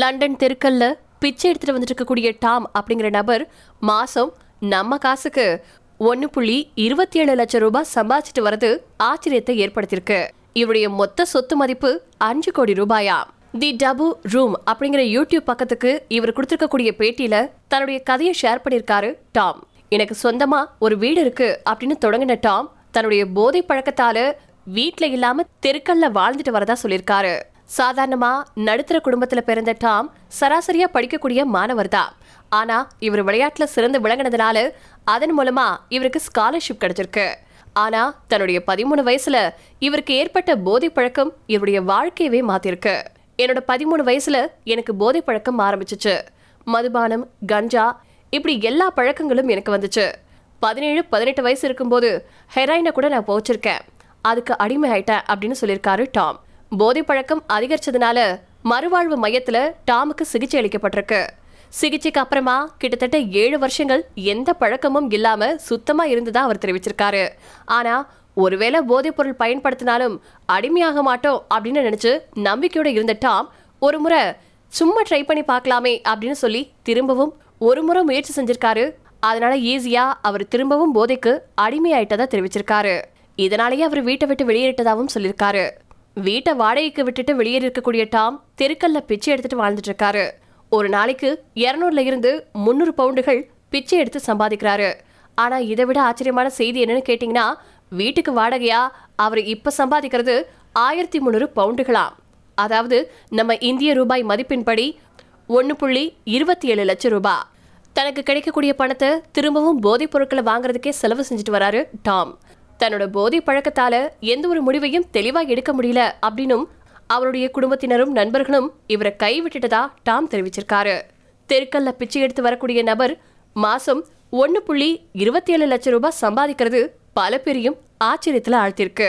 London தெருக்கல்ல பிச்சை எடுத்துட்டு வந்துட்டு இருக்கக்கூடிய டாம் அப்படிங்கிற நபர் மாசம் நம்ம காசுக்கு ஒன்னு புள்ளி இருபத்தி ஏழு லட்சம் ரூபாய் சம்பாதிச்சிட்டு வரது ஆச்சரியத்தை ஏற்படுத்தியிருக்கு. இவருடைய மொத்த சொத்து மதிப்பு அஞ்சு கோடி ரூபாயா? தி டபு ரூம் அப்படிங்கிற யூடியூப் பக்கத்துக்கு இவர் கொடுத்திருக்கக்கூடிய பேட்டியில தன்னுடைய கதையை ஷேர் பண்ணியிருக்காரு டாம். எனக்கு சொந்தமா ஒரு வீடு இருக்கு அப்படின்னு தொடங்கின டாம் தன்னுடைய போதை பழக்கத்தால வீட்டில் இல்லாம தெருக்கல்ல வாழ்ந்துட்டு வரதா சொல்லியிருக்காரு. சாதாரணமா நடுத்தர குடும்பத்துல பிறந்த டாம் சராசரியா படிக்கக்கூடிய மாணவர் தான் ஆனா இவர் விளையாட்டுல சிறந்து விளங்கினதுனால அதன் மூலமா இவருக்கு ஸ்காலர்ஷிப் கிடைச்சிருக்கு. ஆனா தன்னுடைய பதிமூணு வயசுல இவருக்கு ஏற்பட்ட போதை பழக்கம் இவருடைய வாழ்க்கையவே மாத்திருக்கு. என்னோட பதிமூணு வயசுல எனக்கு போதை பழக்கம் ஆரம்பிச்சிச்சு. மதுபானம் கஞ்சா இப்படி எல்லா பழக்கங்களும் எனக்கு வந்துச்சு. பதினேழு பதினெட்டு வயசு இருக்கும்போது ஹெராயினை கூட நான் போச்சிருக்கேன். அதுக்கு அடிமை ஆயிட்டேன் அப்படின்னு சொல்லியிருக்காரு டாம். போதை பழக்கம் அதிகரிச்சதுனால மறுவாழ்வு மையத்துல டாமுக்கு சிகிச்சை அளிக்கப்பட்டிருக்கு. சிகிச்சைக்கு அப்புறமா கிட்டத்தட்ட ஏழு வருஷங்கள் எந்த பழக்கமும் இல்லாம சுத்தமா இருந்ததா அவர் தெரிவிச்சிருக்காரு. ஆனா ஒருவேளை போதைப் பொருள் பயன்படுத்தினாலும் அடிமையாக மாட்டோம் அப்படின்னு நினைச்சு நம்பிக்கையோட இருந்த டாம் ஒரு முறை சும்மா ட்ரை பண்ணி பார்க்கலாமே அப்படின்னு சொல்லி திரும்பவும் ஒரு முறை முயற்சி செஞ்சிருக்காரு. அதனால ஈஸியா அவர் திரும்பவும் போதைக்கு அடிமையாயிட்டதா தெரிவிச்சிருக்காரு. இதனாலேயே அவர் வீட்டை விட்டு வெளியேறிட்டதாகவும் சொல்லியிருக்காரு. வீட்டை வாடகைக்கு விட்டுட்டு வெளியேறி இருக்கக்கூடிய டாம் தெருக்கல்ல பிச்சை எடுத்துட்டு வாழ்ந்துட்டு இருக்காரு ஒரு நாளைக்கு இருநூறுல இருந்து முந்நூறு பவுண்டுகள் பிச்சை எடுத்து சம்பாதிக்கிறாரு. ஆனா இதை விட ஆச்சரியமான செய்தி என்னன்னு கேட்டீங்கன்னா வீட்டுக்கு வாடகையா அவர் இப்ப சம்பாதிக்கிறது ஆயிரத்தி முந்நூறு பவுண்டுகளாம் அதாவது நம்ம இந்திய ரூபாய் மதிப்பின்படி ஒன்று புள்ளி இருபத்தி ஏழு லட்சம் ரூபாய் தனக்கு கிடைக்கக்கூடிய பணத்தை திரும்பவும் போதைப் பொருட்களை வாங்குறதுக்கே செலவு செஞ்சுட்டு வராரு டாம். தன்னோட போதை பழக்கத்தால எந்த ஒரு முடிவையும் தெளிவா எடுக்க முடியல அப்படின்னும் அவருடைய குடும்பத்தினரும் நண்பர்களும் இவரை கைவிட்டுட்டதா டாம் தெரிவிச்சிருக்காரு. தெருக்கல்ல பிச்சை எடுத்து வரக்கூடிய நபர் மாசம் ஒன்னு புள்ளி இருபத்தி ஏழு லட்சம் ரூபாய் சம்பாதிக்கிறது பல பேரையும் ஆச்சரியத்துல ஆழ்த்திருக்கு